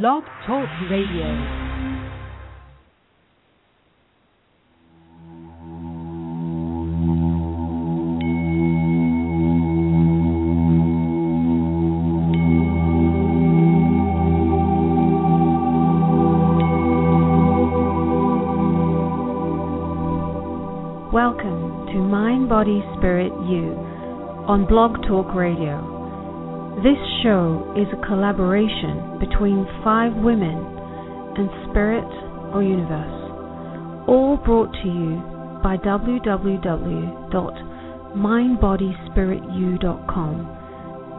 Blog Talk Radio. Welcome to Mind, Body, Spirit, You on Blog Talk Radio. This show is a collaboration between five women and Spirit or Universe, all brought to you by www.mindbodyspiritu.com.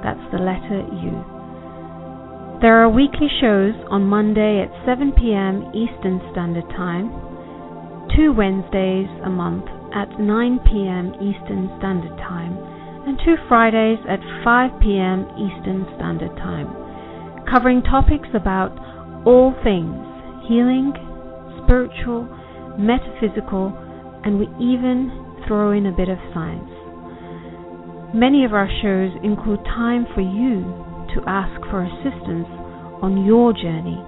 That's the letter U. There are weekly shows on Monday at 7 p.m. Eastern Standard Time, two Wednesdays a month at 9 p.m. Eastern Standard Time, and two Fridays at 5 p.m. Eastern Standard Time, covering topics about all things healing, spiritual, metaphysical, and we even throw in a bit of science. Many of our shows include time for you to ask for assistance on your journey,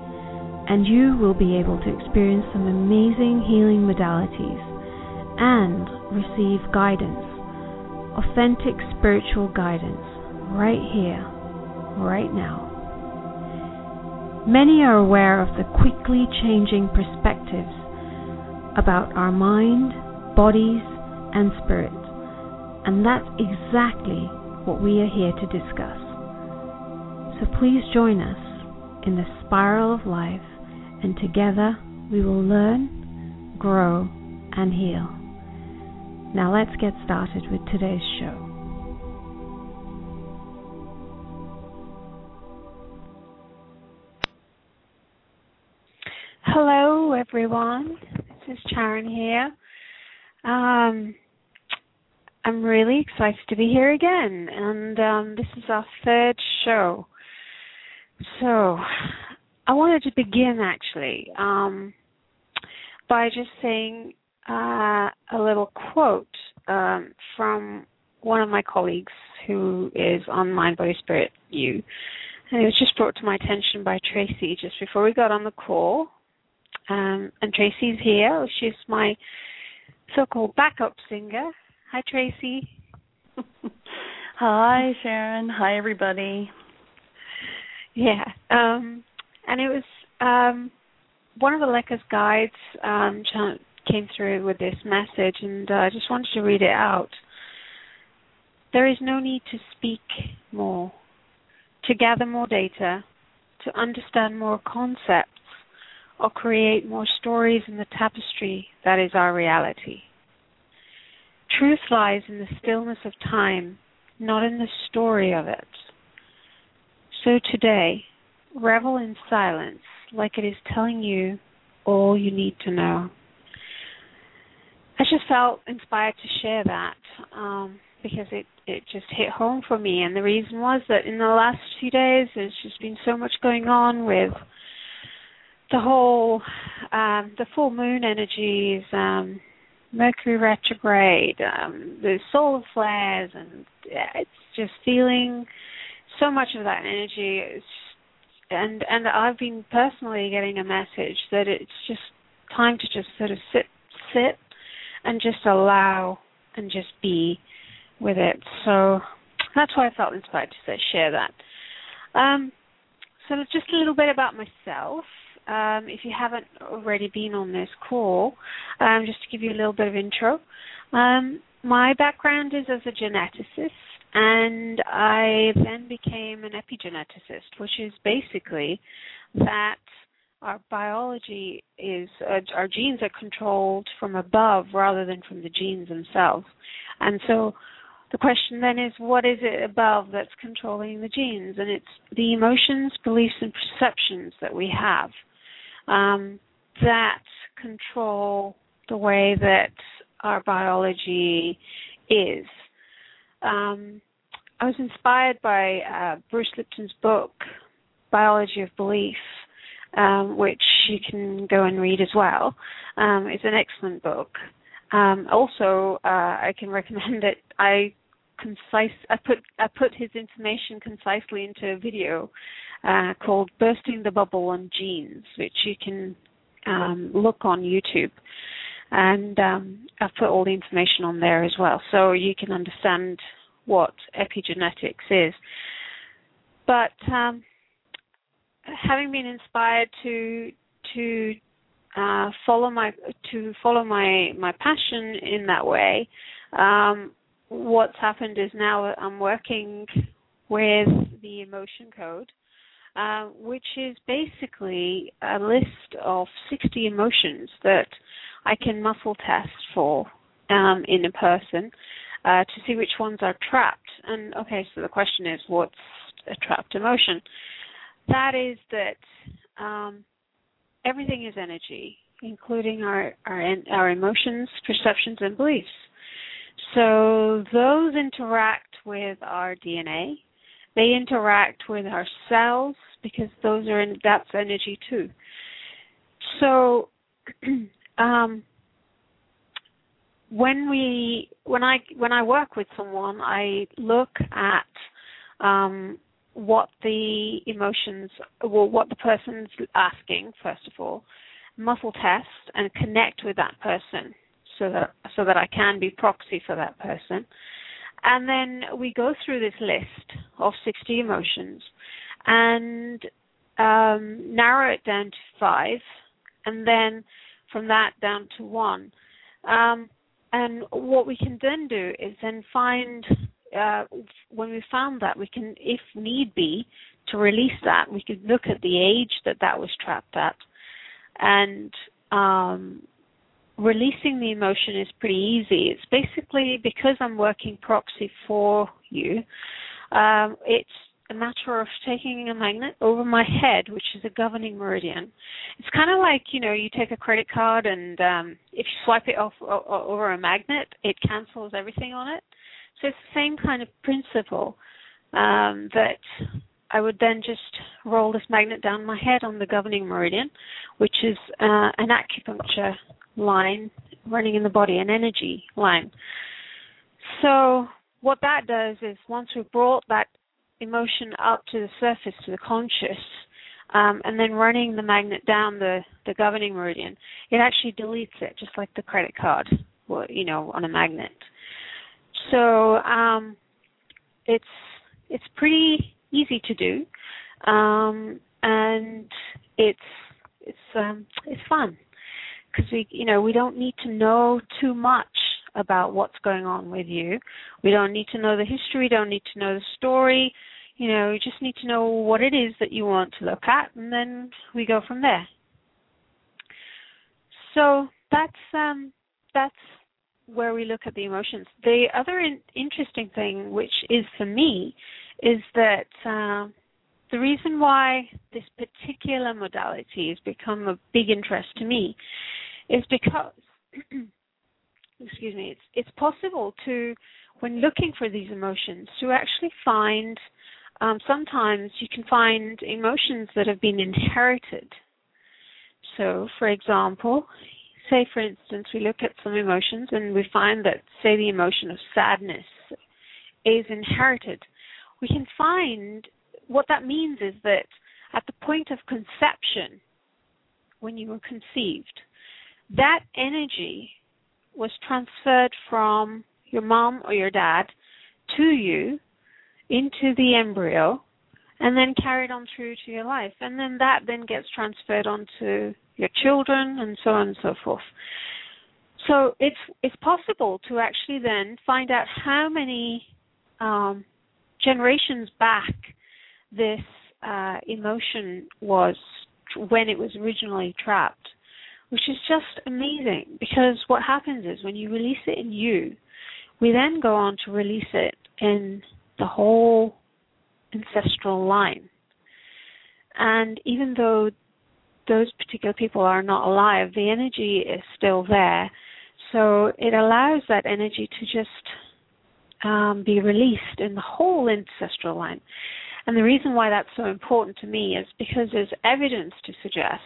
and you will be able to experience some amazing healing modalities and receive guidance authentic spiritual guidance right here, right now. Many are aware of the quickly changing perspectives about our mind, bodies, and spirit, and that's exactly what we are here to discuss. So please join us in the spiral of life, and together we will learn, grow, and heal. Now let's get started with today's show. Hello, everyone. This is Charan here. Um, I'm really excited to be here again, and um, this is our third show. So, I wanted to begin actually um, by just saying uh, a little quote um, from one of my colleagues who is on Mind, Body, Spirit, You. And it was just brought to my attention by Tracy just before we got on the call. Um, and Tracy's here. She's my so-called backup singer. Hi, Tracy. Hi, Charan. Hi, everybody. Yeah. Um, and it was um, one of the Lekka's guides um, came through with this message, and uh, I just wanted to read it out. There is no need to speak more, to gather more data, to understand more concepts, or create more stories in the tapestry that is our reality. Truth lies in the stillness of time, not in the story of it. So today, revel in silence like it is telling you all you need to know. I just felt inspired to share that um, because it it just hit home for me, and the reason was that in the last few days there's just been so much going on with the whole um, the full moon energies, um, Mercury retrograde, um, the solar flares, and it's just feeling so much of that energy. It's just, and and I've been personally getting a message that it's just time to just sort of sit sit and just allow and just be with it. So that's why I felt inspired to share that. Um, so just a little bit about myself. Um, if you haven't already been on this call, um, just to give you a little bit of intro. Um, my background is as a geneticist, and I then became an epigeneticist, which is basically that our biology is uh, our genes are controlled from above rather than from the genes themselves. And so the question then is what is it above that's controlling the genes? And it's the emotions, beliefs, and perceptions that we have um, that control the way that our biology is. Um, I was inspired by uh, Bruce Lipton's book, Biology of Belief, um, which you can go and read as well. Um, it's an excellent book. Um, also, uh, I can recommend it. I concise. I put I put his information concisely into a video uh, called Bursting the Bubble on Genes, which you can um, look on YouTube. And um, I've put all the information on there as well, so you can understand what epigenetics is. But um, having been inspired to to uh, follow my to follow my my passion in that way, um, what's happened is now I'm working with the emotion code, uh, which is basically a list of 60 emotions that I can muscle test for um, in a person uh, to see which ones are trapped. And okay, so the question is, what's a trapped emotion? That is that um, everything is energy, including our our, our emotions, perceptions, and beliefs. So those interact with our DNA. They interact with our cells because those are in, that's energy too. So um, when we when I when I work with someone, I look at um, what the emotions, well, what the person's asking first of all, muscle test and connect with that person so that so that I can be proxy for that person. And then we go through this list of 60 emotions and um, narrow it down to five, and then from that down to one. Um, and what we can then do is then find uh, when we found that we can, if need be, to release that, we could look at the age that that was trapped at, and um, releasing the emotion is pretty easy. It's basically because I'm working proxy for you. Um, it's a matter of taking a magnet over my head, which is a governing meridian. It's kind of like you know you take a credit card and um, if you swipe it off o- over a magnet, it cancels everything on it. So it's the same kind of principle um, that I would then just roll this magnet down my head on the governing meridian, which is uh, an acupuncture line running in the body, an energy line. So what that does is once we've brought that emotion up to the surface, to the conscious, um, and then running the magnet down the, the governing meridian, it actually deletes it, just like the credit card, you know, on a magnet. So um, it's it's pretty easy to do, um, and it's it's um, it's fun because we you know we don't need to know too much about what's going on with you. We don't need to know the history. We don't need to know the story. You know, we just need to know what it is that you want to look at, and then we go from there. So that's um, that's where we look at the emotions. The other in- interesting thing, which is for me, is that uh, the reason why this particular modality has become a big interest to me is because, excuse me, it's it's possible to, when looking for these emotions, to actually find. Um, sometimes you can find emotions that have been inherited. So, for example, say, for instance, we look at some emotions and we find that, say, the emotion of sadness is inherited, we can find what that means is that at the point of conception, when you were conceived, that energy was transferred from your mom or your dad to you into the embryo and then carried on through to your life. And then that then gets transferred onto your children and so on and so forth. So it's it's possible to actually then find out how many um, generations back this uh, emotion was when it was originally trapped, which is just amazing because what happens is when you release it in you, we then go on to release it in the whole ancestral line. And even though those particular people are not alive, the energy is still there. So it allows that energy to just um, be released in the whole ancestral line. And the reason why that's so important to me is because there's evidence to suggest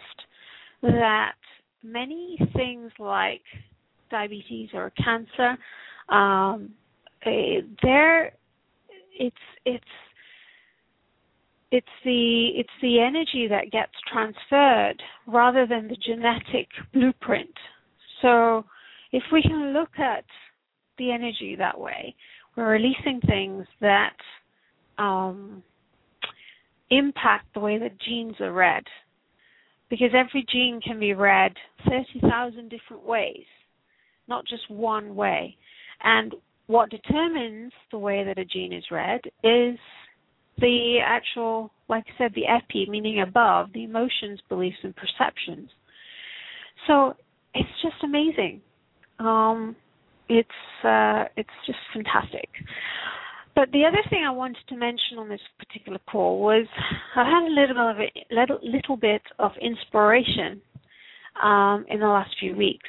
that many things like diabetes or cancer, um, eh, there, it's it's it's the it's the energy that gets transferred rather than the genetic blueprint. So if we can look at the energy that way, we're releasing things that um, impact the way that genes are read. Because every gene can be read 30,000 different ways, not just one way. And what determines the way that a gene is read is the actual, like I said, the epi, meaning above, the emotions, beliefs, and perceptions. So it's just amazing. Um, it's uh, it's just fantastic. But the other thing I wanted to mention on this particular call was I had a little bit of a, little, little bit of inspiration um, in the last few weeks,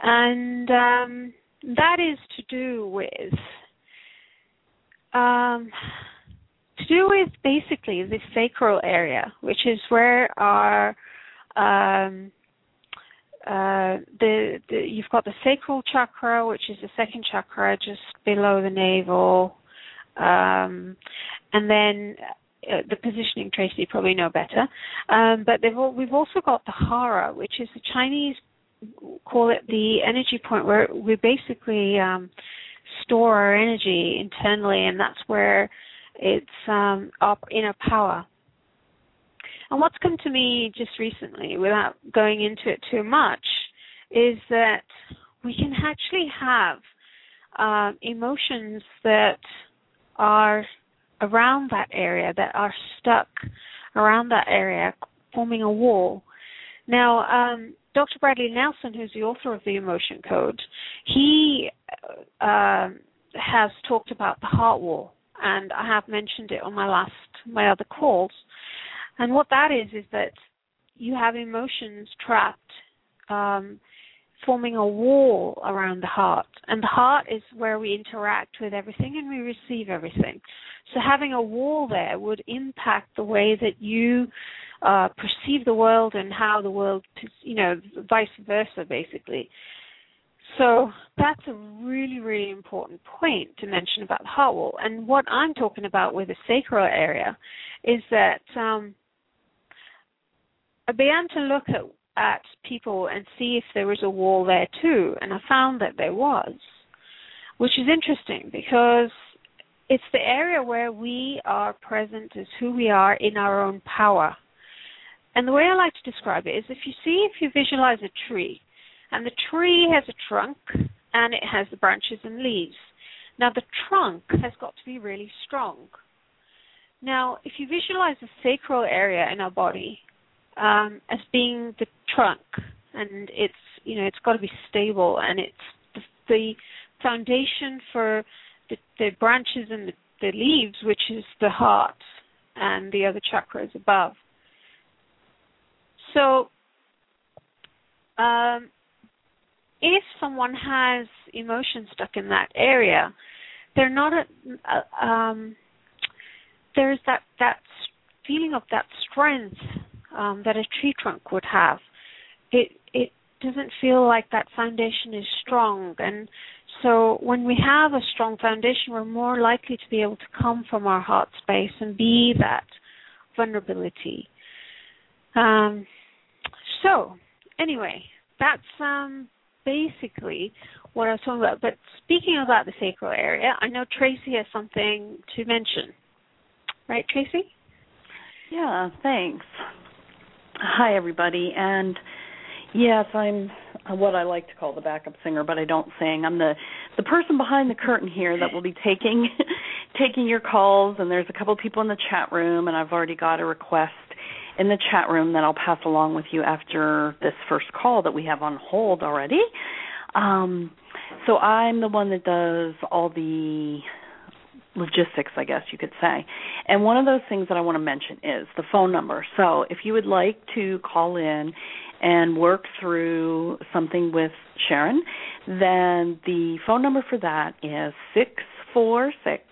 and um, that is to do with um, to do with basically the sacral area, which is where our um, uh, the, the, you've got the sacral chakra, which is the second chakra just below the navel, um, and then uh, the positioning Tracy probably know better. Um, but all, we've also got the hara, which is the Chinese call it the energy point, where we basically um, store our energy internally, and that's where it's um, up inner power. And what's come to me just recently, without going into it too much, is that we can actually have uh, emotions that are around that area, that are stuck around that area, forming a wall. Now, um, Dr. Bradley Nelson, who's the author of the Emotion Code, he uh, has talked about the heart wall and I have mentioned it on my last my other calls. And what that is is that you have emotions trapped, um, forming a wall around the heart, and the heart is where we interact with everything and we receive everything. So having a wall there would impact the way that you uh, perceive the world and how the world, you know, vice versa, basically. So that's a really, really important point to mention about the heart wall. And what I'm talking about with the sacral area is that um, I began to look at, at people and see if there was a wall there too, and I found that there was, which is interesting because it's the area where we are present as who we are in our own power. And the way I like to describe it is if you see, if you visualize a tree, and the tree has a trunk and it has the branches and leaves. Now, the trunk has got to be really strong. Now, if you visualize the sacral area in our body um, as being the trunk, and it's you know it's got to be stable, and it's the, the foundation for the, the branches and the, the leaves, which is the heart and the other chakras above. So, um, if someone has emotion stuck in that area, they're not a, um, there's that that feeling of that strength um, that a tree trunk would have. It it doesn't feel like that foundation is strong, and so when we have a strong foundation, we're more likely to be able to come from our heart space and be that vulnerability. Um, so anyway, that's um, basically what I was talking about. But speaking about the sacral area, I know Tracy has something to mention. Right, Tracy? Yeah, thanks. Hi, everybody. And yes, I'm what I like to call the backup singer, but I don't sing. I'm the the person behind the curtain here that will be taking taking your calls. And there's a couple people in the chat room, and I've already got a request in the chat room that I'll pass along with you after this first call that we have on hold already. Um, so I'm the one that does all the logistics, I guess you could say. And one of those things that I want to mention is the phone number. So if you would like to call in and work through something with Charan, then the phone number for that is six four six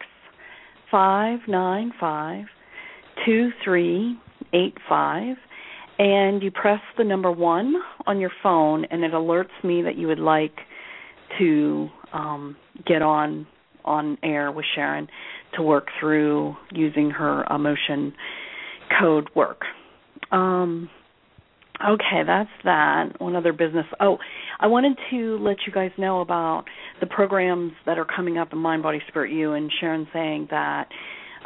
five nine five two three eight five, and you press the number one on your phone, and it alerts me that you would like to um, get on on air with Charan. to work through using her emotion code work. Um, okay, that's that. One other business. Oh, I wanted to let you guys know about the programs that are coming up in Mind, Body, Spirit, You, and Charan saying that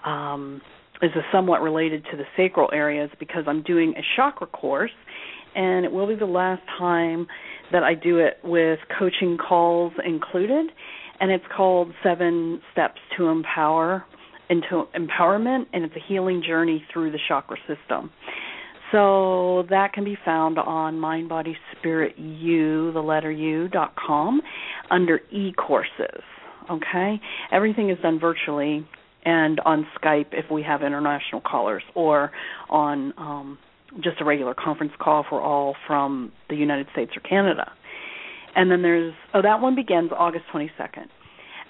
um, is somewhat related to the sacral areas because I'm doing a chakra course, and it will be the last time that I do it with coaching calls included, and it's called Seven Steps to Empower into Empowerment, and it's a healing journey through the chakra system. So that can be found on Mind Body Spirit U, the letter U dot com, under e courses. Okay, everything is done virtually and on Skype if we have international callers, or on um, just a regular conference call if we're all from the United States or Canada. And then there's oh that one begins August 22nd.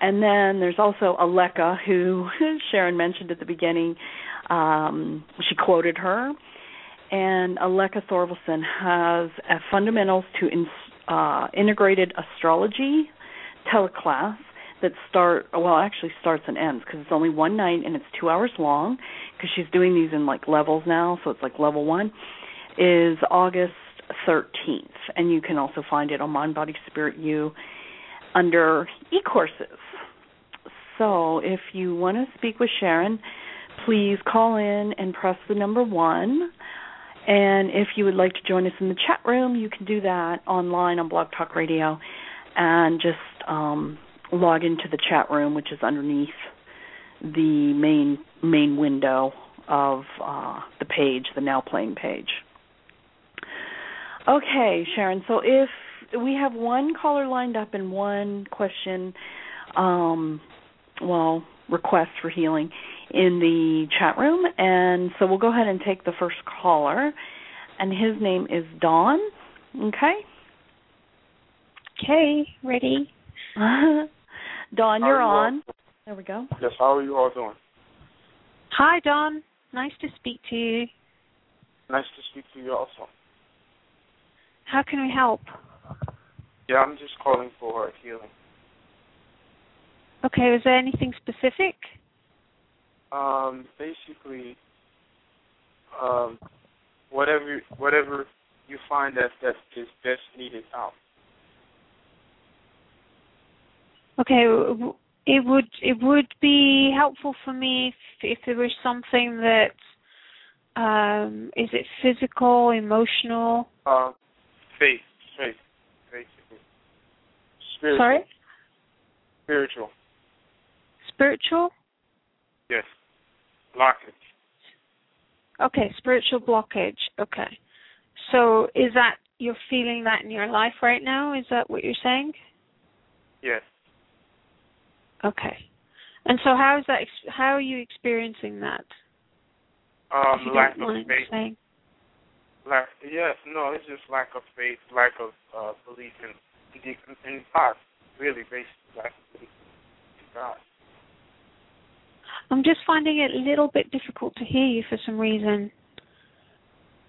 And then there's also Aleka, who Charan mentioned at the beginning. Um, she quoted her, and Aleka Thorvalson has a fundamentals to in, uh, integrated astrology teleclass that start well actually starts and ends because it's only one night and it's two hours long because she's doing these in like levels now so it's like level one is august 13th and you can also find it on mind body spirit you under e-courses. So if you want to speak with charan please call in and press the number one. And if you would like to join us in the chat room you can do that online on blog talk radio. And just um, log into the chat room, which is underneath the main main window of uh, the page, the now playing page. Okay, Charan. So if we have one caller lined up and one question, um, well, request for healing in the chat room, and so we'll go ahead and take the first caller, and his name is Don. Okay. Okay, ready. Dawn, you're on. There we go. Yes, how are you all doing? Hi, Dawn. Nice to speak to you. Nice to speak to you also. How can we help? Yeah, I'm just calling for healing. Okay, is there anything specific? Um, basically, um, whatever whatever you find that that is best needed out. Okay, it would it would be helpful for me if, if there was something that um, is it physical, emotional? Um, faith, faith, basically. Spiritual. Sorry. Spiritual. Spiritual. Yes. Blockage. Okay, spiritual blockage. Okay. So is that you're feeling that in your life right now? Is that what you're saying? Yes. Okay. And so how is that how are you experiencing that? Um lack of faith. Saying. Lack yes, no, it's just lack of faith, lack of uh belief in in God. Really based lack of belief in God. I'm just finding it a little bit difficult to hear you for some reason.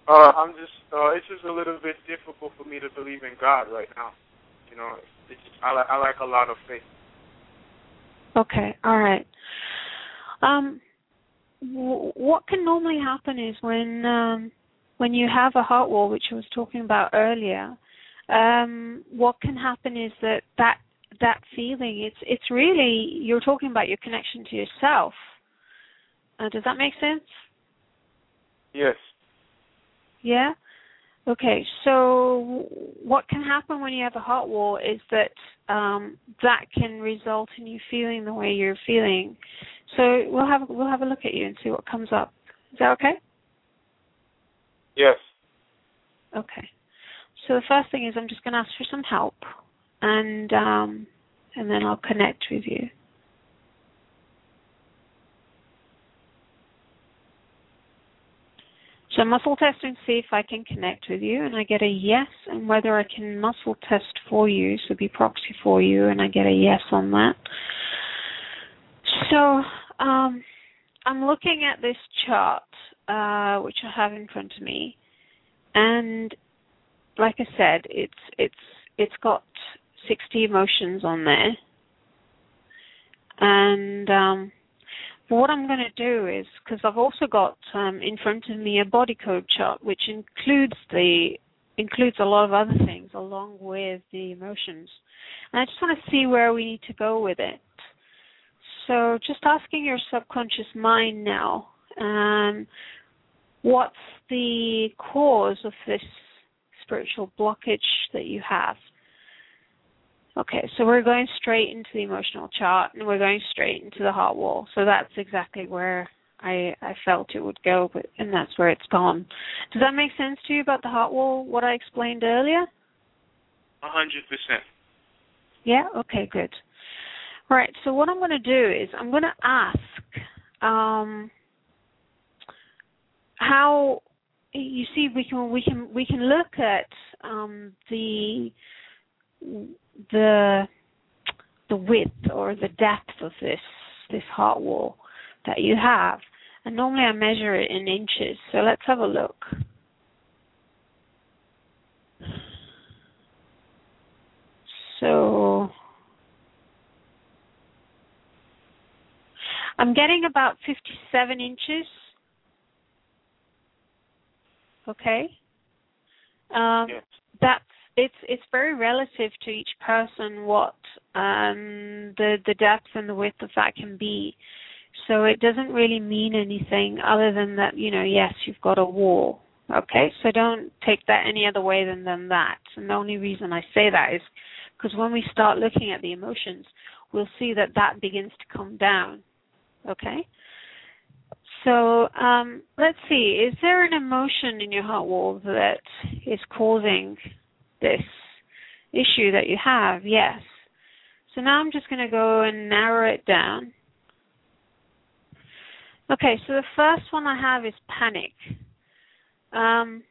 Uh, I'm just, uh, it's just a little bit difficult for me to believe in God right now. You know, it's just, I, I like a lot of faith. Okay, all right. Um, w- what can normally happen is when um, when you have a heart wall, which I was talking about earlier. Um, what can happen is that that that feeling it's it's really you're talking about your connection to yourself. Uh, does that make sense? Yes. Yeah. Okay, so what can happen when you have a heart wall is that um, that can result in you feeling the way you're feeling. So we'll have we'll have a look at you and see what comes up. Is that okay? Yes. Okay. So the first thing is I'm just going to ask for some help, and um, and then I'll connect with you. So muscle testing see if I can connect with you, and I get a yes, and whether I can muscle test for you, so be proxy for you, and I get a yes on that. So um, I'm looking at this chart, uh, which I have in front of me, and like I said, it's it's it's got 60 emotions on there, and um, What I'm going to do is, because I've also got um, in front of me a body code chart, which includes the includes a lot of other things along with the emotions, and I just want to see where we need to go with it. So, just asking your subconscious mind now, um, what's the cause of this spiritual blockage that you have? Okay, so we're going straight into the emotional chart and we're going straight into the heart wall. So that's exactly where I I felt it would go, but and that's where it's gone. Does that make sense to you about the heart wall? What I explained earlier? A hundred percent. Yeah. Okay. Good. All right. So what I'm going to do is I'm going to ask um, how you see we can we can we can look at um, the the the width or the depth of this this heart wall that you have. And normally I measure it in inches. So let's have a look. So I'm getting about 57 inches. Okay. Um, Yes. That's it's it's very relative to each person what um, the the depth and the width of that can be. So it doesn't really mean anything other than that you know yes you've got a wall. Okay, so don't take that any other way than than that. And the only reason I say that is because when we start looking at the emotions, we'll see that that begins to come down. Okay. So um, let's see. Is there an emotion in your heart wall that is causing this issue that you have? Yes. So now I'm just going to go and narrow it down. Okay, so the first one I have is panic. Um,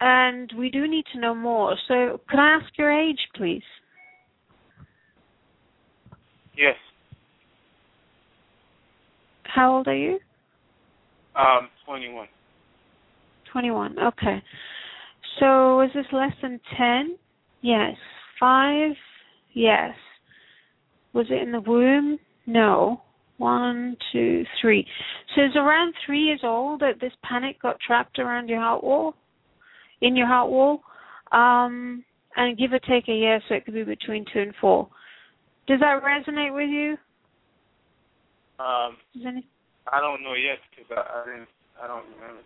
and we do need to know more. So, could I ask your age, please? Yes. How old are you? Um, twenty-one. 21. Okay. So was this less than 10? Yes. 5? Yes. Was it in the womb? No. One, two, three. So it's around three years old that this panic got trapped around your heart wall, in your heart wall. Um, and give or take a year, so it could be between two and four. Does that resonate with you? Um, any? I don't know yet because I, I didn't. I don't remember.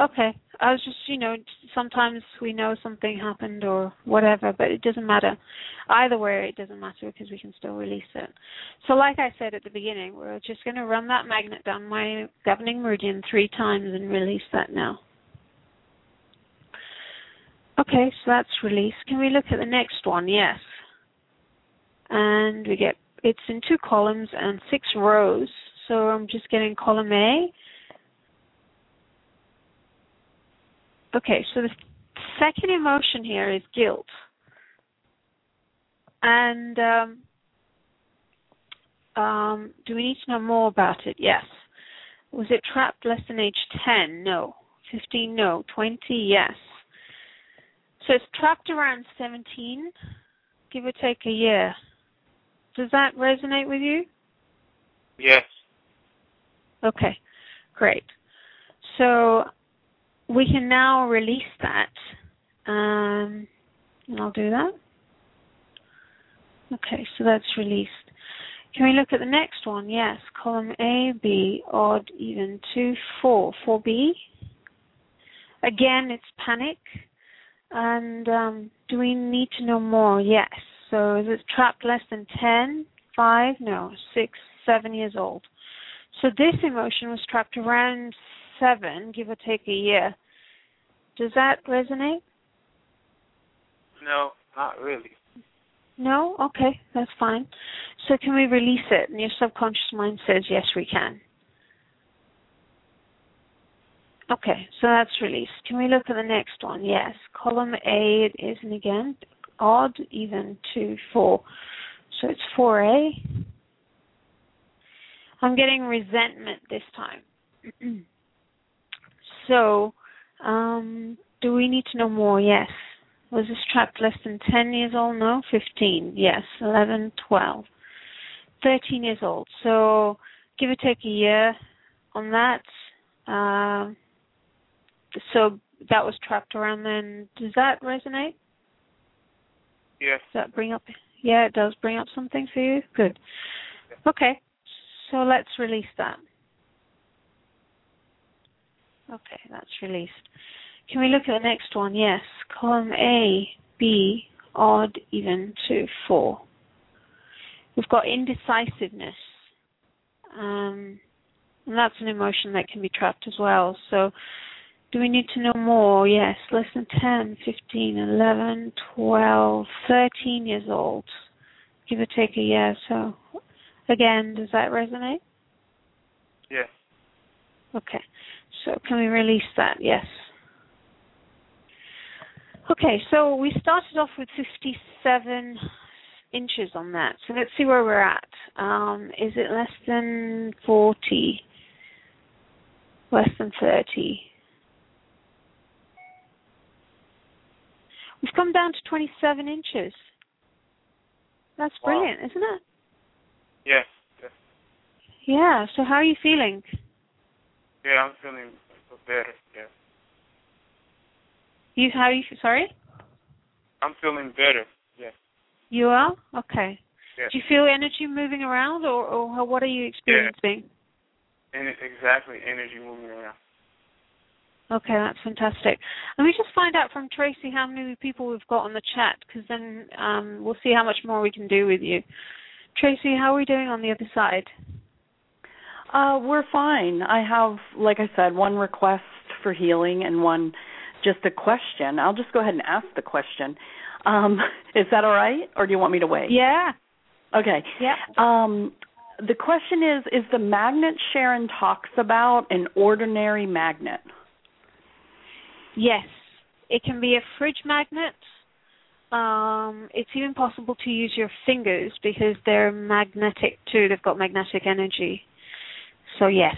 Okay. I was just, you know, sometimes we know something happened or whatever, but it doesn't matter. Either way, it doesn't matter because we can still release it. So, like I said at the beginning, we're just going to run that magnet down my governing meridian three times and release that now. Okay, so that's released. Can we look at the next one? Yes. And we get, it's in two columns and six rows. So I'm just getting column A. Okay, so the second emotion here is guilt. And um, um, do we need to know more about it? Yes. Was it trapped less than age 10? No. 15? No. 20? Yes. So it's trapped around 17, give or take a year. Does that resonate with you? Yes. Okay, great. So we can now release that. Um, and I'll do that. Okay, so that's released. Can we look at the next one? Yes, column A, B, odd, even, 2, 4. 4B. Again, it's panic. And um, do we need to know more? Yes. So is it trapped less than 10? 5? No. 6, 7 years old. So this emotion was trapped around 7, give or take a year. Does that resonate? No, not really. No? Okay, that's fine. So can we release it? And your subconscious mind says, yes, we can. Okay, so that's released. Can we look at the next one? Yes. Column A it is, and again, odd, even, 2, 4. So it's 4A. I'm getting resentment this time. so, um, do we need to know more? Yes. Was this trapped less than 10 years old? No. 15? Yes. 11, 12. 13 years old. So give or take a year on that. Um, so that was trapped around then. Does that resonate? Yes. Does that bring up? Yeah, it does bring up something for you. Good. Okay. So let's release that. Okay, that's released. Can we look at the next one? Yes. Column A, B, odd, even, two, four. We've got indecisiveness. Um, and that's an emotion that can be trapped as well. So, do we need to know more? Yes, less than 10, 15, 11, 12, 13 years old. Give or take a year. So, again, does that resonate? Yes. Okay. So, can we release that? Yes. Okay, so we started off with 57 inches on that. So let's see where we're at. Um, is it less than 40? Less than 30? We've come down to 27 inches. That's Wow. brilliant, isn't it? Yes. yes. Yeah, so how are you feeling? Yeah, I'm feeling better. Yeah. You how you sorry? I'm feeling better. Yes. You are? Okay. Yes. Do you feel energy moving around or, or what are you experiencing? And exactly, energy moving around. Okay, that's fantastic. Let me just find out from Tracy how many people we've got on the chat, because then um, we'll see how much more we can do with you. Tracy, how are we doing on the other side? Uh, we're fine. I have, like I said, one request for healing and one just a question. I'll just go ahead and ask the question. Um, is that all right, or do you want me to wait? Yeah. Okay. Yeah. Um, the question is: Is the magnet Charan talks about an ordinary magnet? Yes. It can be a fridge magnet. Um, it's even possible to use your fingers because they're magnetic too. They've got magnetic energy. So yes.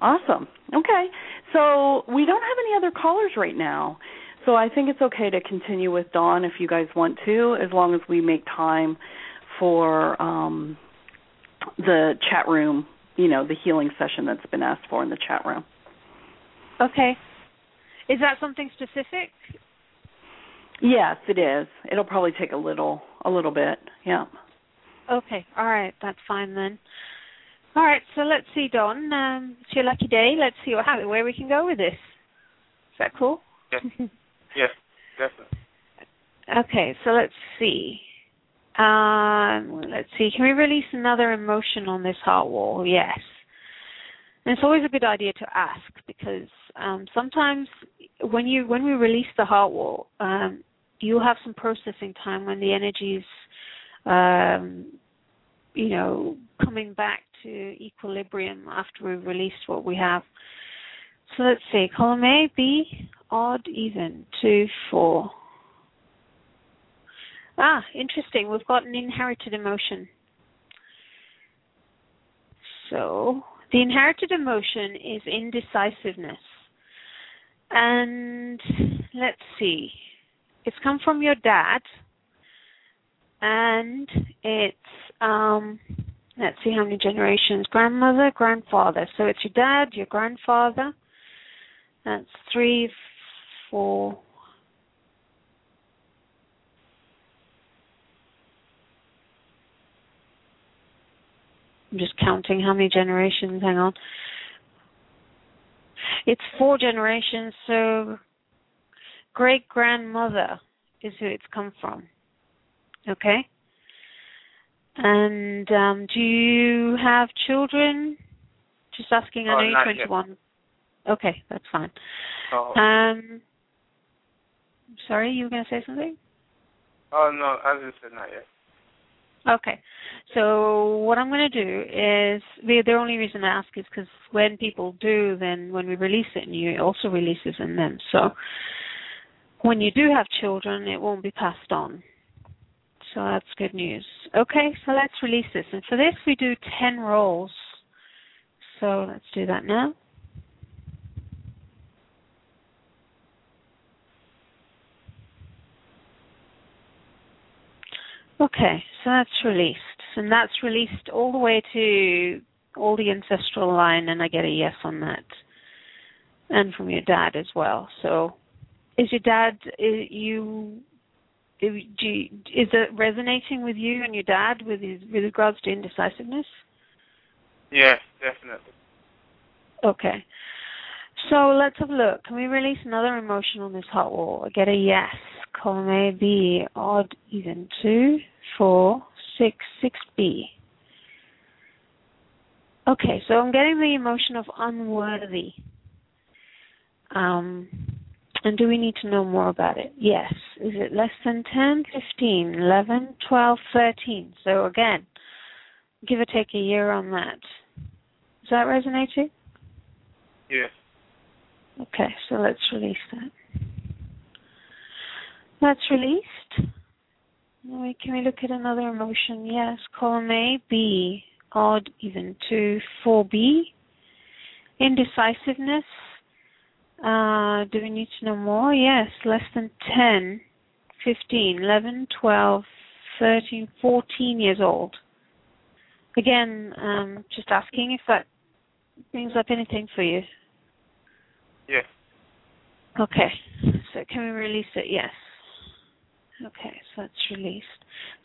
Awesome. Okay. So we don't have any other callers right now. So I think it's okay to continue with Dawn if you guys want to, as long as we make time for um, the chat room, you know, the healing session that's been asked for in the chat room. Okay. Is that something specific? Yes, it is. It'll probably take a little a little bit. Yeah. Okay. All right. That's fine then. All right. So let's see, Don. Um, it's your lucky day. Let's see what where we can go with this. Is that cool? Yes. yes, definitely. Okay. So let's see. Um, let's see. Can we release another emotion on this heart wall? Yes. And it's always a good idea to ask because um, sometimes when you when we release the heart wall, um, you'll have some processing time when the energy's um, you know coming back to equilibrium after we've released what we have. So let's see. Column A, B, odd, even, two, four. Ah, interesting. We've got an inherited emotion. So, the inherited emotion is indecisiveness. And let's see. It's come from your dad. And it's um let's see how many generations. Grandmother, grandfather. So it's your dad, your grandfather. That's three, four, I'm just counting how many generations. Hang on. It's four generations, so great grandmother is who it's come from. Okay? And um do you have children? Just asking, I Oh, know you're not yet. 21. Okay, that's fine. Oh, Um sorry, you were going to say something? oh no, I just said not yet. Okay. So what I'm going to do is the the only reason I ask is because when people do, then when we release it, and you it also releases in them. So when you do have children, it won't be passed on. So that's good news. Okay, so let's release this, and for this we do ten rolls. So let's do that now. Okay, so that's released. and that's released all the way to all the ancestral line, and I get a yes on that, and from your dad as well. So, is your dad you? Do you, is it resonating with you and your dad with his, with regards to indecisiveness? Yes, definitely. Okay. So let's have a look. Can we release another emotion on this heart wall? I get a yes. Column A, B, odd, even, two, four, six, six, B. Okay, so I'm getting the emotion of unworthy. Um, and do we need to know more about it? Yes. Is it less than 10, 15, 11, 12, 13? So again, give or take a year on that. Does that resonate to you? Yes. Okay, so let's release that. That's released. Can we look at another emotion? Yes. Column A, B, odd, even, 2, 4B. Indecisiveness. Uh, do we need to know more? Yes. Less than 10, 15, 11, 12, 13, 14 years old. Again, um, just asking if that brings up anything for you. Yes. Okay. So can we release it? Yes. Okay, so that's released.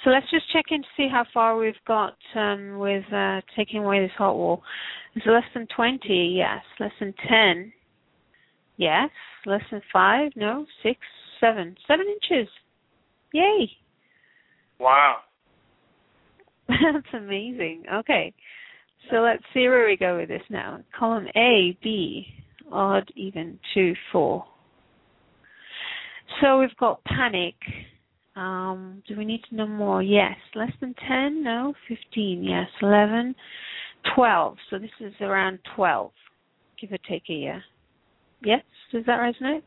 So let's just check in to see how far we've got um, with uh, taking away this heart wall. Is it less than 20? Yes. Less than 10? Yes. Less than 5? No. 6? 7? 7 inches. Yay. Wow. That's amazing. Okay. So let's see where we go with this now. Column A, B, odd, even, 2, 4. So we've got panic. Um, do we need to know more? Yes. Less than 10? No. 15? Yes. 11? 12. So this is around 12, give or take a year. Yes? Does that resonate?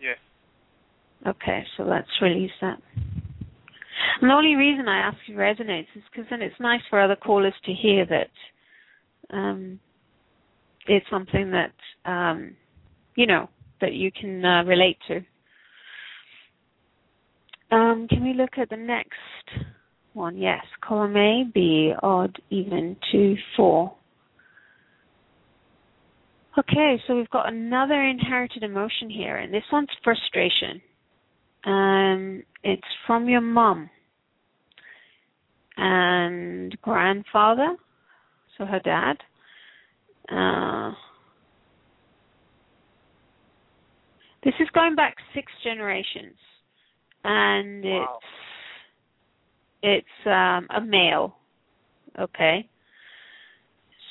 Yes. Okay, so let's release that. And the only reason I ask if it resonates is because then it's nice for other callers to hear that um, it's something that um, you know that you can uh, relate to. Um, can we look at the next one? Yes, column A, B, odd, even, two, four. Okay, so we've got another inherited emotion here, and this one's frustration. Um, it's from your mom and grandfather, so her dad. Uh, this is going back six generations, and wow. it's it's um, a male. Okay,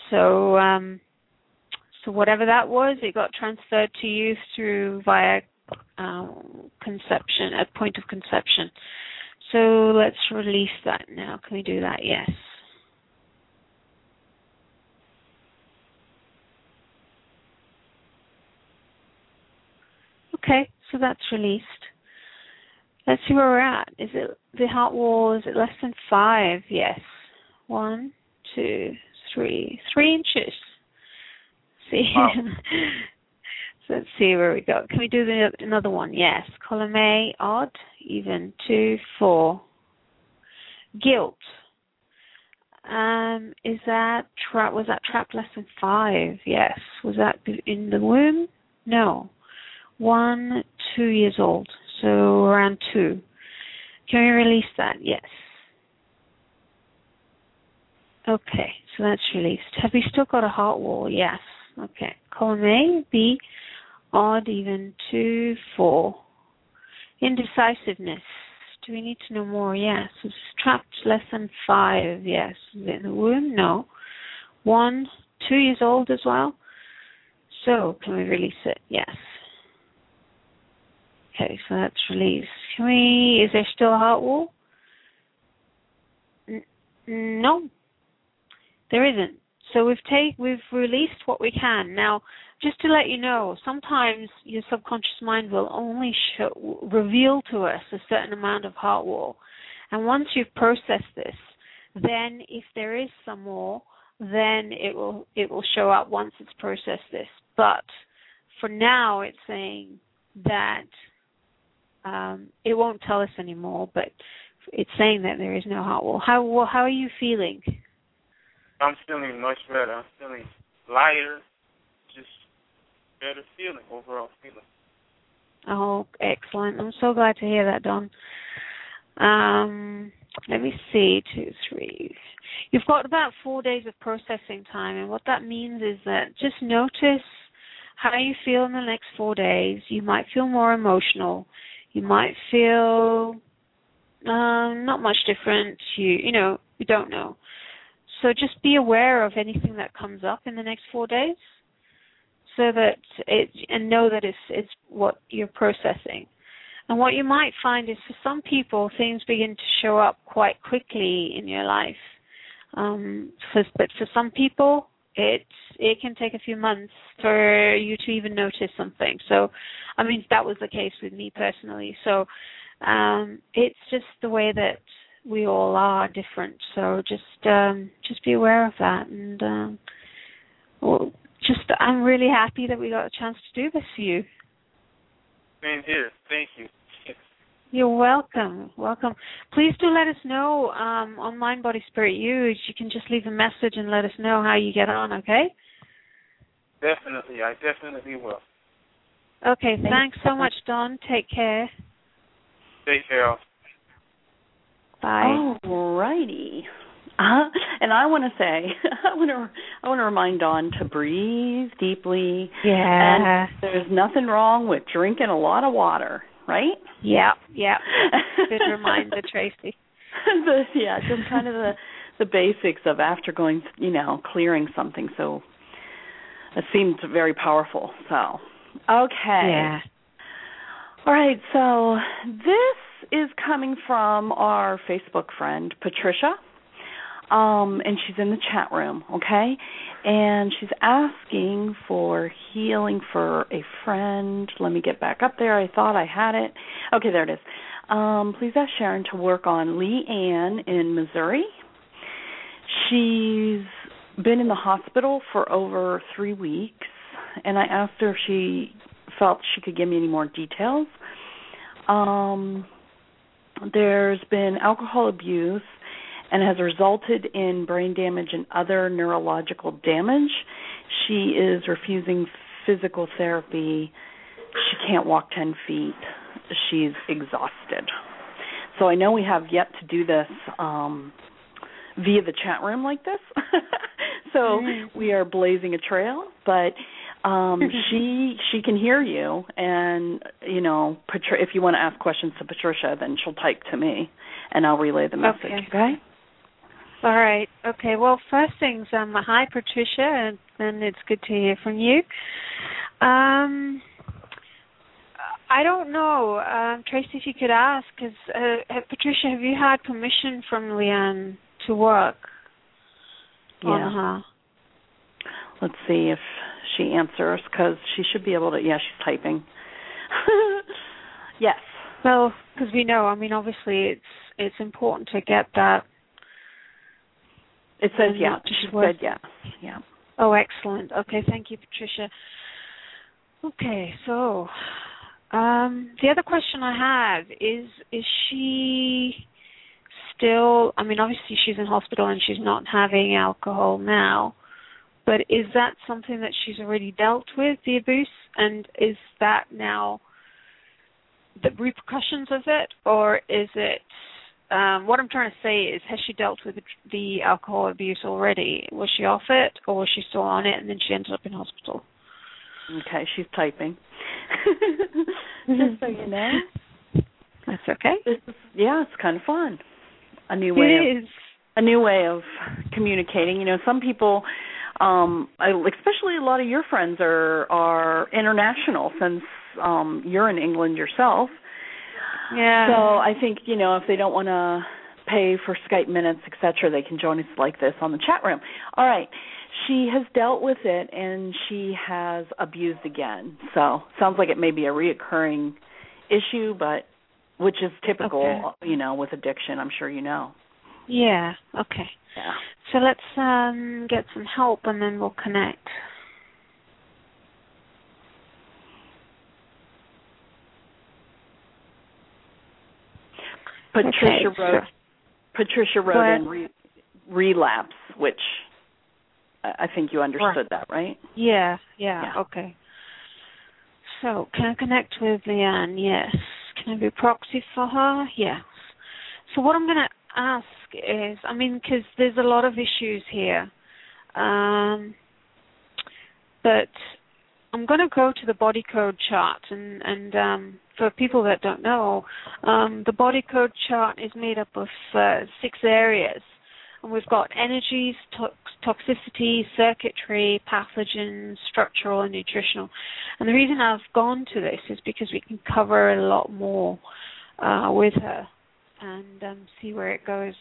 so um, so whatever that was, it got transferred to you through via um, conception, at point of conception. So let's release that now. Can we do that? Yes. Okay, so that's released. Let's see where we're at. Is it the heart wall? Is it less than five? Yes. One, two, three, three inches. See. Wow. so let's see where we go. Can we do the, another one? Yes. Column A, odd, even, two, four. Guilt. Um, is that trap? Was that trap less than five? Yes. Was that in the womb? No. One, two years old. So around two. Can we release that? Yes. Okay, so that's released. Have we still got a heart wall? Yes. Okay. Column A, B, odd, even, two, four. Indecisiveness. Do we need to know more? Yes. It's trapped less than five. Yes. Is it in the womb? No. One, two years old as well. So can we release it? Yes. Okay, so that's released. Can we? Is there still a heart wall? N- no, there isn't. So we've take we've released what we can. Now, just to let you know, sometimes your subconscious mind will only show, reveal to us a certain amount of heart wall, and once you've processed this, then if there is some more, then it will it will show up once it's processed this. But for now, it's saying that um, it won't tell us anymore. But it's saying that there is no heart wall. How how are you feeling? I'm feeling much better. I'm feeling lighter, just better feeling, overall feeling. Oh, excellent. I'm so glad to hear that, Don. Um, let me see, two, three. You've got about four days of processing time, and what that means is that just notice how you feel in the next four days. You might feel more emotional. You might feel um, not much different. You, you know, you don't know. So just be aware of anything that comes up in the next four days, so that it and know that it's it's what you're processing. And what you might find is for some people things begin to show up quite quickly in your life. Um, for, but for some people it it can take a few months for you to even notice something. So, I mean that was the case with me personally. So, um, it's just the way that we all are different. So just um, just be aware of that, and um, well, just I'm really happy that we got a chance to do this for you. Same here. Thank you. You're welcome. Welcome. Please do let us know um, on Mind Body Spirit Use. You can just leave a message and let us know how you get on. Okay. Definitely, I definitely will. Okay. Thanks so much, Don. Take care. Take care. Bye. All righty. Uh, and I want to say, I want to, I want to remind Don to breathe deeply. Yeah. And there's nothing wrong with drinking a lot of water, right? Yeah, yeah. Good reminder, Tracy. the, yeah, just kind of the the basics of after going, you know, clearing something. So it seemed very powerful. So, okay. Yeah. All right. So this is coming from our Facebook friend Patricia. Um, and she's in the chat room, okay? And she's asking for healing for a friend. Let me get back up there. I thought I had it. Okay, there it is. Um, please ask Charan to work on Lee Ann in Missouri. She's been in the hospital for over three weeks, and I asked her if she felt she could give me any more details. Um, there's been alcohol abuse and has resulted in brain damage and other neurological damage. She is refusing physical therapy. She can't walk 10 feet. She's exhausted. So I know we have yet to do this um, via the chat room like this. so mm. we are blazing a trail, but um she she can hear you and you know Patri- if you want to ask questions to Patricia then she'll type to me and I'll relay the message Okay. okay? All right. Okay. Well, first things, um, hi Patricia, and, and it's good to hear from you. Um, I don't know, um, Tracy, if you could ask, because uh, Patricia, have you had permission from Leanne to work on Yeah. her? Let's see if she answers cuz she should be able to yeah, she's typing. yes. Well, because we know, I mean, obviously, it's it's important to get that. It says yeah. She said yes. Yeah. Oh, excellent. Okay, thank you, Patricia. Okay, so um, the other question I have is: Is she still? I mean, obviously she's in hospital and she's not having alcohol now, but is that something that she's already dealt with the abuse, and is that now the repercussions of it, or is it? Um, what I'm trying to say is, has she dealt with the, the alcohol abuse already? Was she off it, or was she still on it, and then she ended up in hospital? Okay, she's typing. Just so you know. That's okay. This is, yeah, it's kind of fun. A new way of It is. a new way of communicating. You know, some people, um, I, especially a lot of your friends are are international since um, you're in England yourself. Yeah. So I think you know if they don't want to pay for Skype minutes, etc., they can join us like this on the chat room. All right. She has dealt with it and she has abused again. So sounds like it may be a reoccurring issue, but which is typical, you know, with addiction. I'm sure you know. Yeah. Okay. Yeah. So let's um get some help and then we'll connect. Patricia okay, wrote. so- Patricia wrote in re, relapse, which I think you understood that, right? Yeah, yeah, Yeah. okay. So, can I connect with Leanne? Yes. Can I be proxy for her? Yes. So, what I'm going to ask is, I mean, because there's a lot of issues here, um, but I'm going to go to the body code chart, and and um, for people that don't know, um, the body code chart is made up of uh, six areas. And we've got energies, tox- toxicity, circuitry, pathogens, structural, and nutritional. And the reason I've gone to this is because we can cover a lot more uh, with her and um, see where it goes.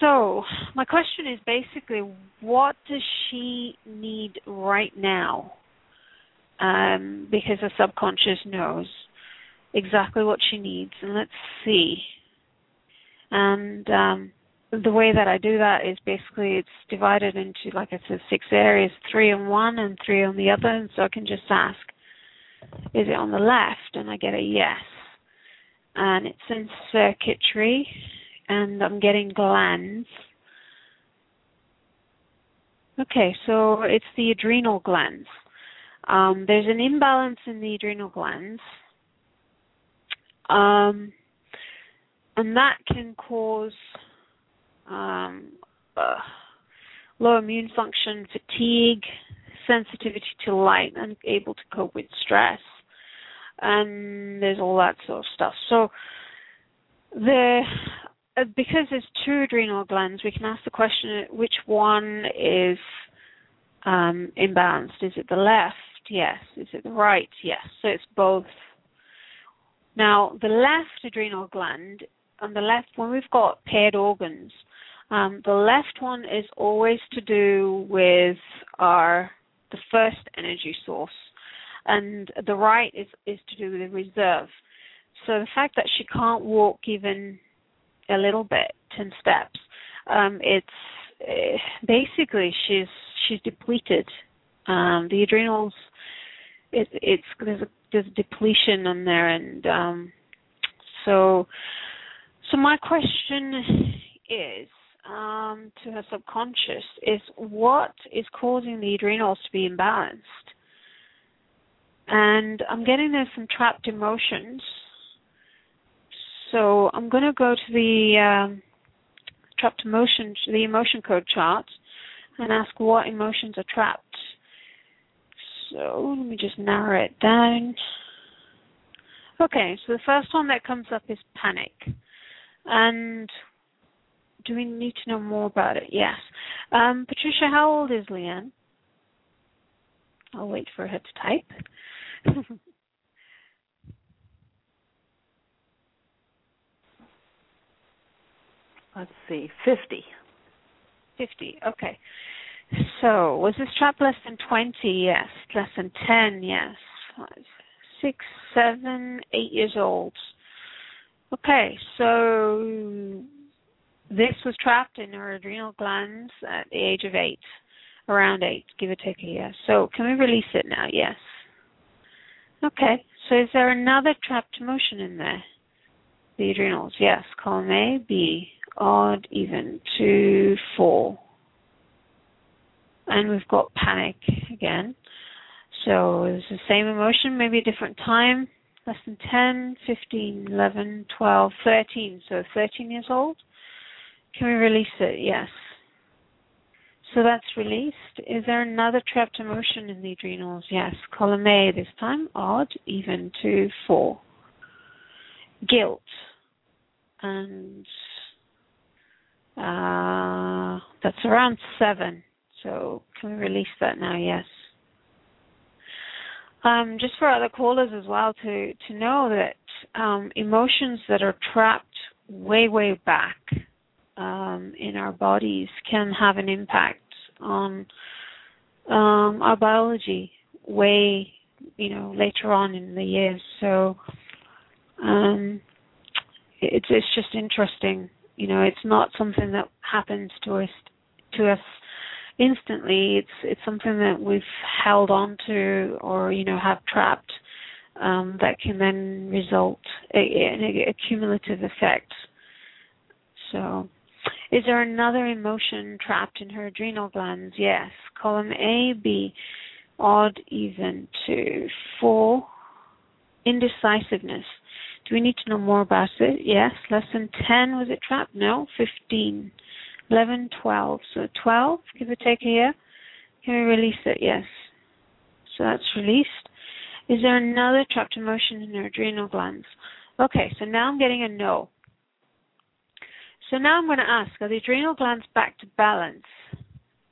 So, my question is basically, what does she need right now? Um, because the subconscious knows exactly what she needs, and let's see. And um, the way that I do that is basically it's divided into, like I said, six areas, three on one and three on the other. And so I can just ask, is it on the left? And I get a yes. And it's in circuitry, and I'm getting glands. Okay, so it's the adrenal glands. Um, there's an imbalance in the adrenal glands. Um, and that can cause um, uh, low immune function, fatigue, sensitivity to light, and unable to cope with stress, and there's all that sort of stuff. So the uh, because there's two adrenal glands, we can ask the question: which one is um, imbalanced? Is it the left? Yes. Is it the right? Yes. So it's both. Now, the left adrenal gland, on the left, when we've got paired organs, um, the left one is always to do with our the first energy source, and the right is is to do with the reserve. So the fact that she can't walk even a little bit, ten steps, um, it's uh, basically she's she's depleted. Um, the adrenals, it, it's there's a there's depletion on there, and um, so so my question is um, to her subconscious is what is causing the adrenals to be imbalanced? And I'm getting there's some trapped emotions. So I'm going to go to the um, trapped emotion, the emotion code chart, and ask what emotions are trapped. So let me just narrow it down. Okay, so the first one that comes up is panic. And do we need to know more about it? Yes. Um, Patricia, how old is Leanne? I'll wait for her to type. Let's see, 50. 50, okay. So, was this trap less than 20? Yes. Less than 10? Yes. Six, seven, eight years old. Okay, so this was trapped in her adrenal glands at the age of eight, around eight, give or take a year. So can we release it now? Yes. Okay, so is there another trapped emotion in there? The adrenals, yes. Column A, B, odd, even, two, four. And we've got panic again. So it's the same emotion, maybe a different time. Less than 10, 15, 11, 12, 13. So 13 years old. Can we release it? Yes. So that's released. Is there another trapped emotion in the adrenals? Yes. Column A this time. Odd, even, two, four. Guilt. And uh, that's around seven. So can we release that now? Yes. Um, just for other callers as well to to know that um, emotions that are trapped way way back um, in our bodies can have an impact on um, our biology way you know later on in the years. So um, it's it's just interesting. You know, it's not something that happens to us to us instantly. It's it's something that we've held on to or you know have trapped um, that can then result in a, cumulative effect. So, is there another emotion trapped in her adrenal glands? Yes. Column A, B, odd, even, two, four. Indecisiveness. Do we need to know more about it? Yes. Less than 10, was it trapped? No. 15. 11, 12. So 12, give or take a year. Can we release it? Yes. So that's released. Is there another trapped emotion in your adrenal glands? Okay, so now I'm getting a no. So now I'm going to ask, are the adrenal glands back to balance?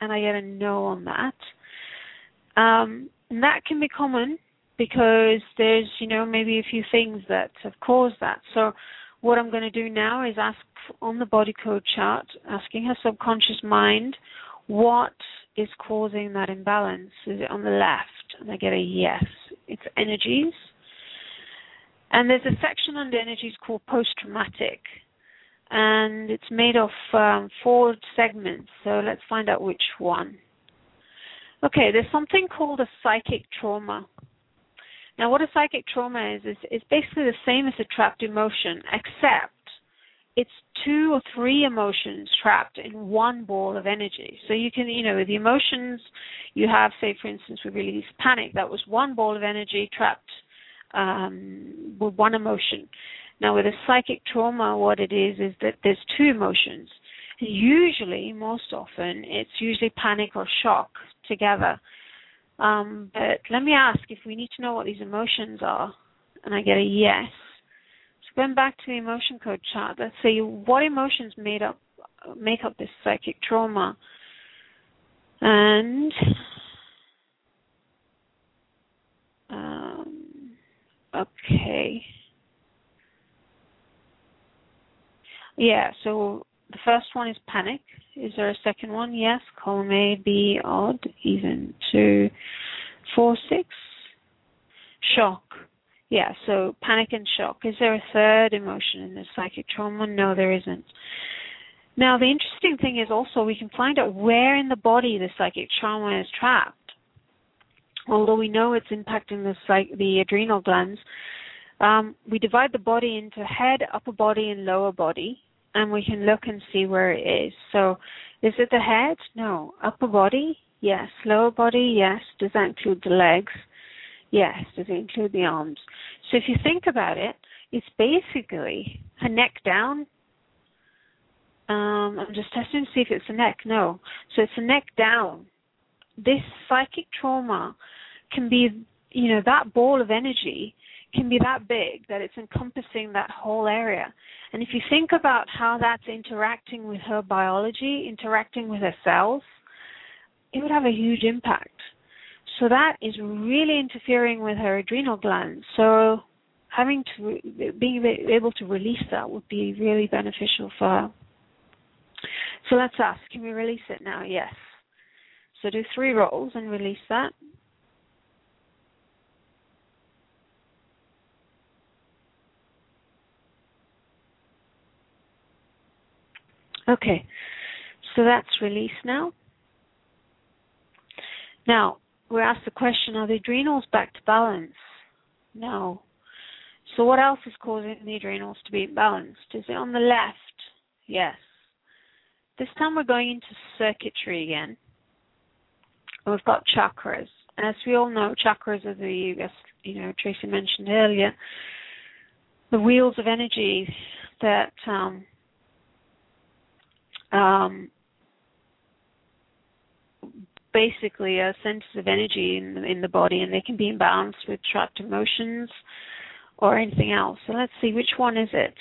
And I get a no on that. Um, and that can be common because there's, you know, maybe a few things that have caused that. So what I'm going to do now is ask on the body code chart, asking her subconscious mind what is causing that imbalance. Is it on the left? And I get a yes. It's energies. And there's a section under energies called post traumatic. And it's made of um, four segments. So let's find out which one. Okay, there's something called a psychic trauma. Now, what a psychic trauma is, is, is basically the same as a trapped emotion, except it's two or three emotions trapped in one ball of energy. So you can, you know, with the emotions you have, say, for instance, we release panic, that was one ball of energy trapped um, with one emotion. Now, with a psychic trauma, what it is is that there's two emotions. Usually, most often, it's usually panic or shock together. Um, but let me ask if we need to know what these emotions are, and I get a yes. So going back to the emotion code chart, let's say what emotions made up make up this psychic trauma, and um, okay, yeah. So the first one is panic. Is there a second one? Yes. Column A, B, odd, even, two, four, six. Shock. Yeah, so panic and shock. Is there a third emotion in this psychic trauma? No, there isn't. Now, the interesting thing is also we can find out where in the body the psychic trauma is trapped. Although we know it's impacting the psych- the adrenal glands, um, we divide the body into head, upper body, and lower body and we can look and see where it is. So, is it the head? No. Upper body? Yes. Lower body? Yes. Does that include the legs? Yes. Does it include the arms? So, if you think about it, it's basically a neck down. Um, I'm just testing to see if it's a neck. No. So, it's a neck down. This psychic trauma can be, you know, that ball of energy can be that big that it's encompassing that whole area. And if you think about how that's interacting with her biology, interacting with her cells, it would have a huge impact. So that is really interfering with her adrenal glands. So having to being able to release that would be really beneficial for her. So let's ask, can we release it now? Yes. So do three rolls and release that. Okay, so that's released now. Now, we're asked the question are the adrenals back to balance? No. So, what else is causing the adrenals to be imbalanced? Is it on the left? Yes. This time we're going into circuitry again. We've got chakras. As we all know, chakras are the, as you know, Tracy mentioned earlier, the wheels of energy that um, um, basically are centers of energy in in the body, and they can be imbalanced with trapped emotions or anything else. So let's see which one is it.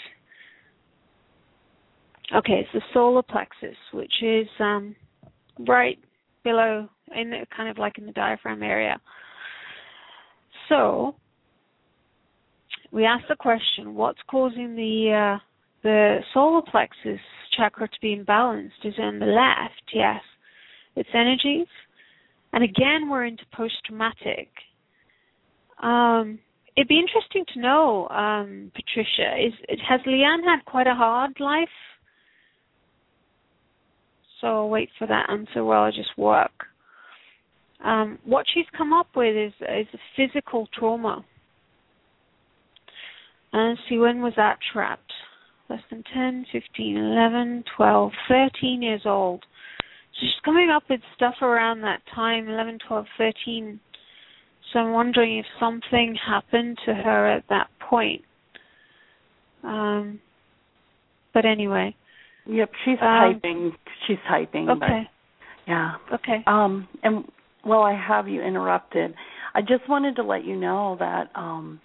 Okay, it's the solar plexus, which is um, right below, in the, kind of like in the diaphragm area. So we ask the question: What's causing the uh, the solar plexus chakra to be imbalanced is on the left, yes. It's energies. And again, we're into post traumatic. Um, it'd be interesting to know, um, Patricia, is has Leanne had quite a hard life? So I'll wait for that answer while I just work. Um, what she's come up with is is a physical trauma. And see, when was that trapped? Less than 10, 15, 11, 12, 13 years old. So she's coming up with stuff around that time, 11, 12, 13. So I'm wondering if something happened to her at that point. Um, but anyway. Yep, she's um, typing. She's typing. Okay. But, yeah. Okay. Um, and while I have you interrupted. I just wanted to let you know that um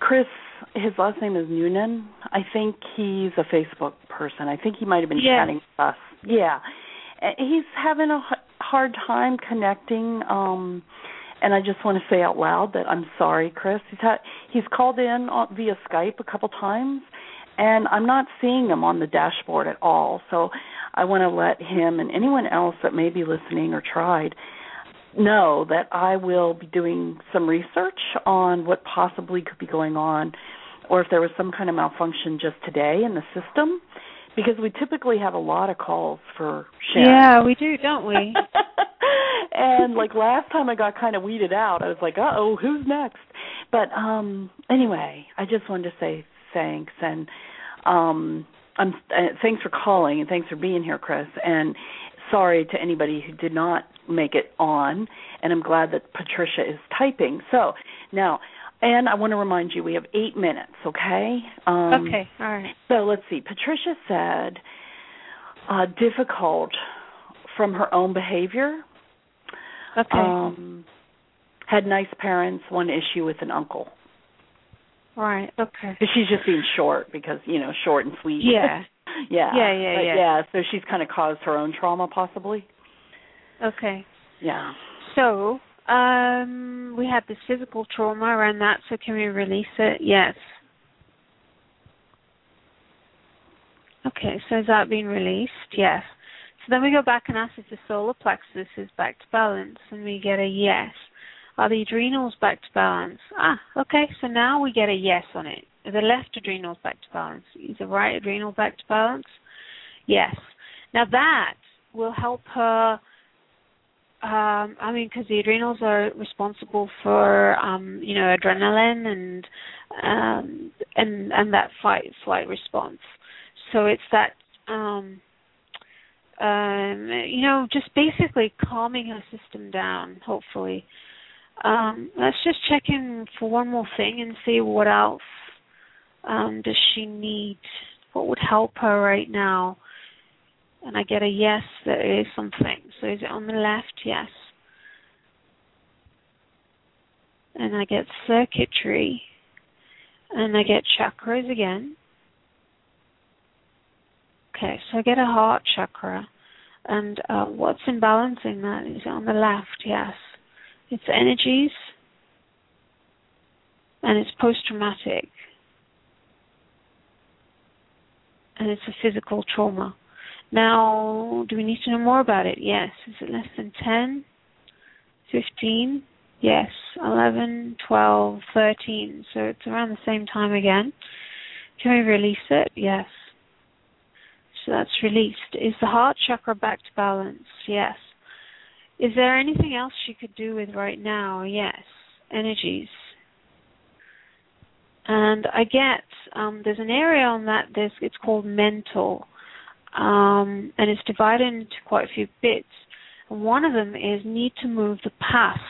Chris, his last name is Noonan. I think he's a Facebook person. I think he might have been yes. chatting with us. Yeah. He's having a hard time connecting um and I just want to say out loud that I'm sorry, Chris. He's had he's called in on, via Skype a couple times and I'm not seeing him on the dashboard at all. So I want to let him and anyone else that may be listening or tried know that I will be doing some research on what possibly could be going on or if there was some kind of malfunction just today in the system because we typically have a lot of calls for Charan. Yeah, we do, don't we? and like last time I got kind of weeded out. I was like, "Uh-oh, who's next?" But um anyway, I just wanted to say thanks and um I'm uh, thanks for calling and thanks for being here, Chris. And sorry to anybody who did not make it on, and I'm glad that Patricia is typing. So now, and I want to remind you, we have eight minutes, okay? Um, okay, all right. So let's see. Patricia said uh, difficult from her own behavior. Okay. Um, had nice parents. One issue with an uncle. Right. Okay. She's just being short because you know short and sweet. Yeah. yeah. Yeah. Yeah. But yeah. Yeah. So she's kind of caused her own trauma, possibly. Okay. Yeah. So, um, we had this physical trauma around that, so can we release it? Yes. Okay, so is that being released? Yes. So then we go back and ask if the solar plexus is back to balance, and we get a yes. Are the adrenals back to balance? Ah, okay, so now we get a yes on it. The left adrenals back to balance? Is the right adrenal back to balance? Yes. Now that will help her um, I mean, because the adrenals are responsible for, um, you know, adrenaline and um, and and that fight flight response. So it's that, um, um, you know, just basically calming her system down. Hopefully, um, let's just check in for one more thing and see what else um, does she need. What would help her right now? and I get a yes, there is something. So is it on the left? Yes. And I get circuitry, and I get chakras again. Okay, so I get a heart chakra, and uh, what's imbalancing that is on the left, yes. It's energies, and it's post traumatic, and it's a physical trauma. Now, do we need to know more about it? Yes. Is it less than 10? 15? Yes. 11, 12, 13. So it's around the same time again. Can we release it? Yes. So that's released. Is the heart chakra back to balance? Yes. Is there anything else she could do with right now? Yes. Energies. And I get um, there's an area on that. There's it's called mental um, and it's divided into quite a few bits. And one of them is need to move the past.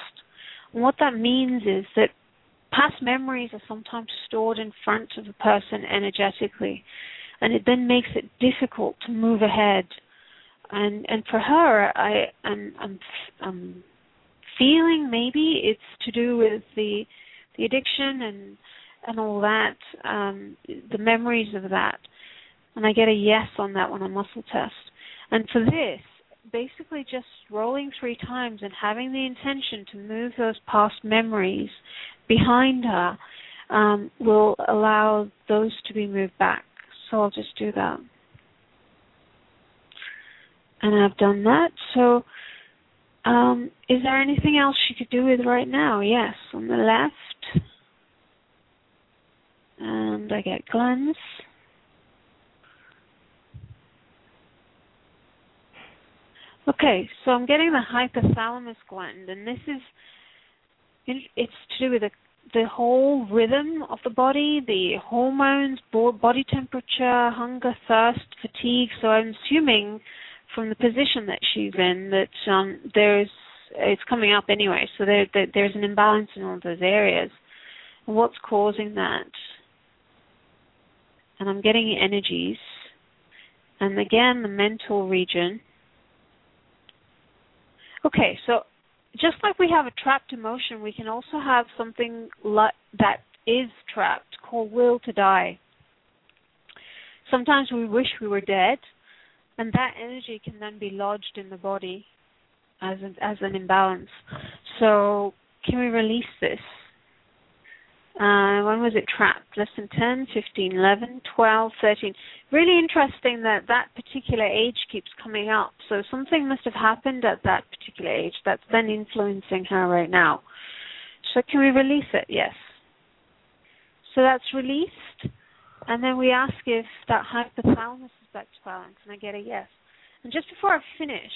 And what that means is that past memories are sometimes stored in front of a person energetically, and it then makes it difficult to move ahead. And and for her, I am I'm, I'm feeling maybe it's to do with the the addiction and and all that, um, the memories of that and I get a yes on that one on muscle test. And for this, basically just rolling three times and having the intention to move those past memories behind her um, will allow those to be moved back. So I'll just do that. And I've done that. So um, is there anything else she could do with right now? Yes, on the left. And I get glands. Okay, so I'm getting the hypothalamus gland, and this is it's to do with the the whole rhythm of the body, the hormones, body temperature, hunger, thirst, fatigue. So I'm assuming from the position that she's in that um, there's it's coming up anyway. So there, there there's an imbalance in all those areas. what's causing that? And I'm getting energies. And again, the mental region. Okay, so just like we have a trapped emotion, we can also have something that is trapped called will to die. Sometimes we wish we were dead, and that energy can then be lodged in the body as an, as an imbalance. So, can we release this? Uh, when was it trapped? Less than 10, 15, 11, 12, 13. Really interesting that that particular age keeps coming up. So something must have happened at that particular age that's then influencing her right now. So can we release it? Yes. So that's released. And then we ask if that hypothalamus is back to balance, and I get a yes. And just before I finish,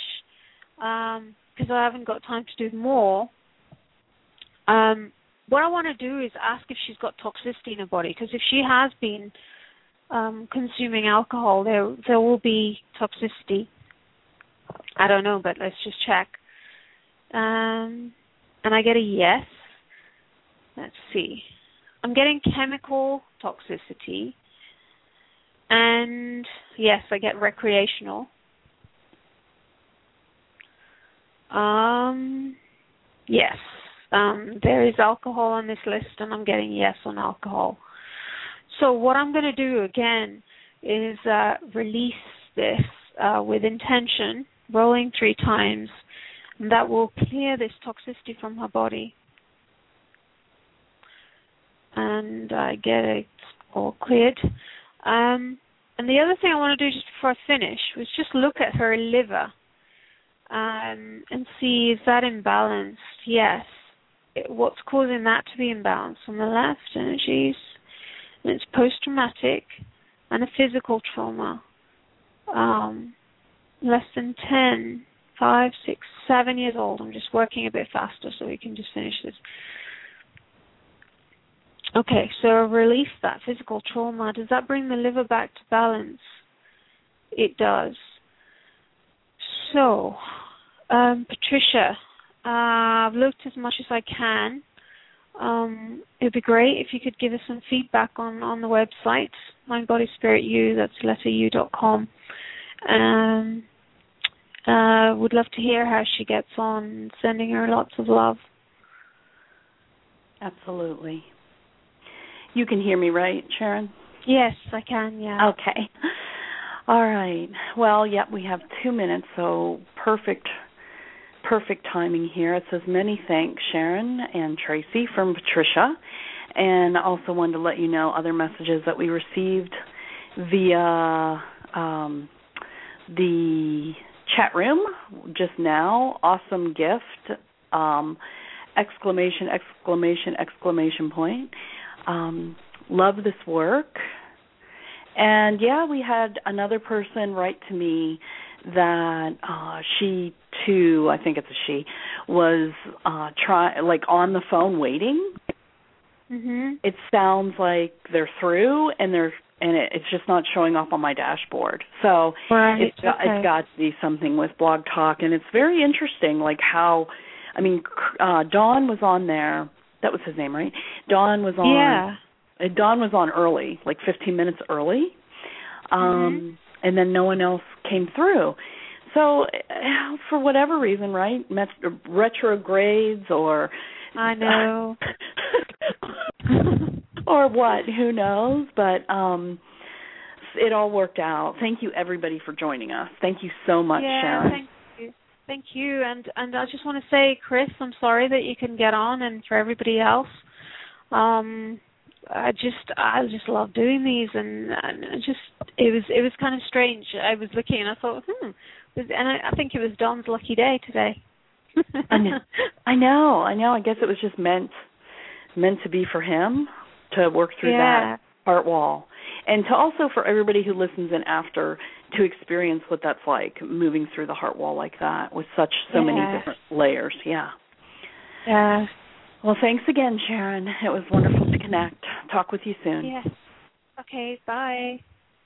because um, I haven't got time to do more, um, what I want to do is ask if she's got toxicity in her body. Because if she has been um, consuming alcohol, there there will be toxicity. I don't know, but let's just check. Um, and I get a yes. Let's see. I'm getting chemical toxicity. And yes, I get recreational. Um, yes, um, there is alcohol on this list, and I'm getting yes on alcohol. So what I'm going to do again is uh, release this uh, with intention, rolling three times, and that will clear this toxicity from her body. And I get it all cleared. Um, and the other thing I want to do just before I finish was just look at her liver um, and see is that imbalanced? Yes. What's causing that to be imbalanced? On the left, energies and it's post traumatic and a physical trauma. Um, less than 10, 5, 6, 7 years old. I'm just working a bit faster so we can just finish this. Okay, so release that physical trauma. Does that bring the liver back to balance? It does. So, um, Patricia, uh, I've looked as much as I can um, it would be great if you could give us some feedback on, on the website, Mind Body Spirit U, that's letter U dot com. Um, uh, would love to hear how she gets on, sending her lots of love. Absolutely. You can hear me, right, Charan? Yes, I can, yeah. Okay. All right. Well, yep, we have two minutes, so perfect perfect timing here. It says many thanks, Charan and Tracy from Patricia. And also wanted to let you know other messages that we received via um, the chat room just now. Awesome gift. Um, exclamation, exclamation, exclamation point. Um, love this work. And yeah, we had another person write to me that uh she too i think it's a she was uh try like on the phone waiting. Mhm it sounds like they're through and they're and it, it's just not showing up on my dashboard. So right. it's got, okay. it's got to be something with blog talk and it's very interesting like how i mean uh don was on there that was his name right? Don was on yeah. uh, don was on early like 15 minutes early. Um mm-hmm and then no one else came through. So, uh, for whatever reason, right? Met- retrogrades or I know. or what? Who knows? But um it all worked out. Thank you everybody for joining us. Thank you so much, yeah, Charan. Thank you. Thank you. And and I just want to say, Chris, I'm sorry that you can get on and for everybody else. Um I just I just love doing these and, and just it was it was kind of strange. I was looking and I thought, hmm, and I, I think it was Don's lucky day today. I know, I know, I know. I guess it was just meant meant to be for him to work through yeah. that heart wall, and to also for everybody who listens in after to experience what that's like moving through the heart wall like that with such so yeah. many different layers. Yeah. Yeah. Well, thanks again, Charan. It was wonderful to connect. Talk with you soon. Yes. Okay, bye.